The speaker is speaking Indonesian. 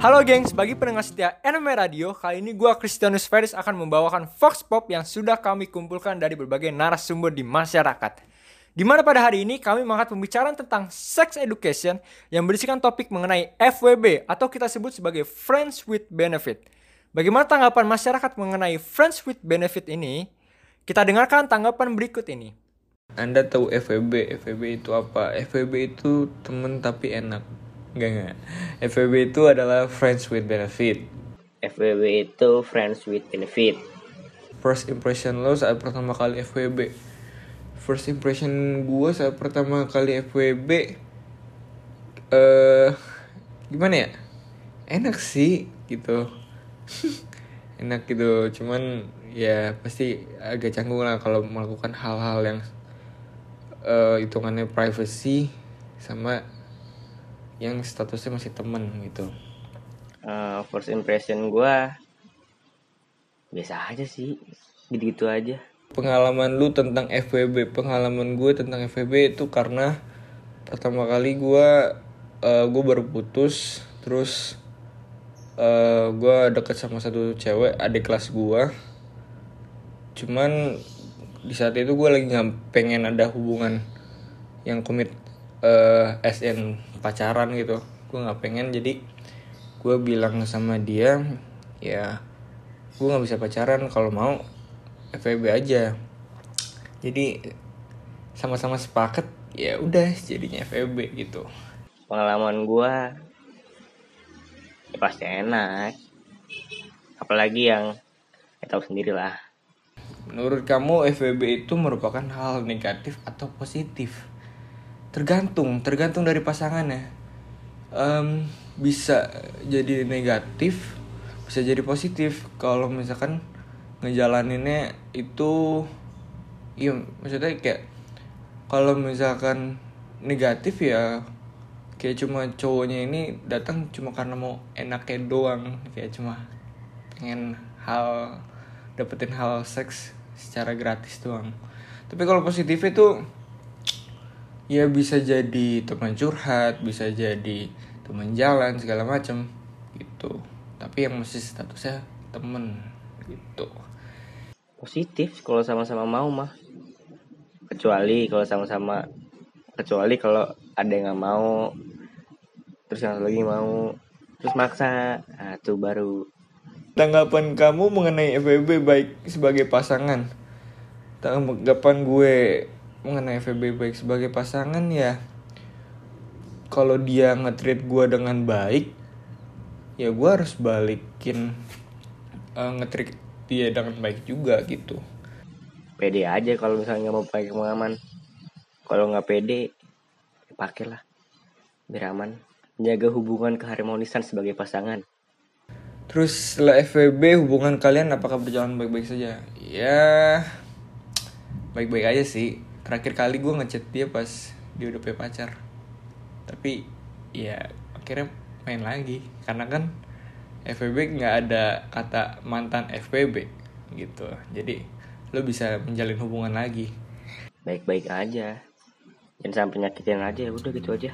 Halo gengs, bagi pendengar setia Anime Radio, kali ini gue Christianus Ferris akan membawakan Fox Pop yang sudah kami kumpulkan dari berbagai narasumber di masyarakat. Di mana pada hari ini kami mengangkat pembicaraan tentang sex education yang berisikan topik mengenai FWB atau kita sebut sebagai Friends with Benefit. Bagaimana tanggapan masyarakat mengenai Friends with Benefit ini? Kita dengarkan tanggapan berikut ini. Anda tahu FWB? FWB itu apa? FWB itu temen tapi enak. Enggak enggak. FWB itu adalah friends with benefit. FWB itu friends with benefit. First impression lo saat pertama kali FWB. First impression gue saat pertama kali FWB eh gimana ya? Enak sih gitu. enak gitu, cuman ya pasti agak canggung lah kalau melakukan hal-hal yang uh, hitungannya privacy sama yang statusnya masih temen gitu Uh, first impression gue biasa aja sih, gitu-gitu aja. pengalaman lu tentang FWB pengalaman gue tentang FWB itu karena pertama kali gue uh, gue baru putus terus uh, gue deket sama satu cewek adik kelas gue cuman di saat itu gue lagi nggak pengen ada hubungan yang komit uh, SN pacaran gitu gue nggak pengen jadi gue bilang sama dia ya gue nggak bisa pacaran kalau mau FWB aja jadi sama-sama sepakat ya udah jadinya FWB gitu Pengalaman gue ya pasti enak. Apalagi yang ya tahu sendiri lah. menurut kamu FWB itu merupakan hal negatif atau positif tergantung tergantung dari pasangannya. Em, bisa jadi negatif bisa jadi positif. Kalau misalkan ngejalaninnya itu iya maksudnya kayak kalau misalkan negatif ya kayak cuma cowoknya ini datang cuma karena mau enaknya doang. Kayak cuma pengen hal dapetin hal seks secara gratis doang. Tapi kalau positif itu ya bisa jadi teman curhat bisa jadi teman jalan segala macam gitu. Tapi yang masih statusnya temen gitu. Positif kalau sama-sama mau mah. Kecuali kalau sama-sama kecuali kalau ada yang nggak mau terus yang lagi mau terus maksa. Nah itu baru. Tanggapan kamu mengenai FWB baik sebagai pasangan? Tanggapan gue mengenai FWB baik sebagai pasangan ya kalau dia nge-treat gue dengan baik ya gue harus balikin uh, nge-treat dia dengan baik juga gitu. Pede aja kalau misalnya nggak mau pakai pengaman kalau nggak pede ya pakailah biar aman. Jaga hubungan keharmonisan sebagai pasangan. Terus setelah FWB hubungan kalian apakah berjalan baik-baik saja? Ya baik-baik aja sih. Terakhir kali gue ngechat dia pas dia udah punya pacar. Tapi ya akhirnya main lagi karena kan FWB nggak ada kata mantan FWB gitu. Jadi lo bisa menjalin hubungan lagi. baik-baik aja jangan sampai nyakitin aja udah gitu aja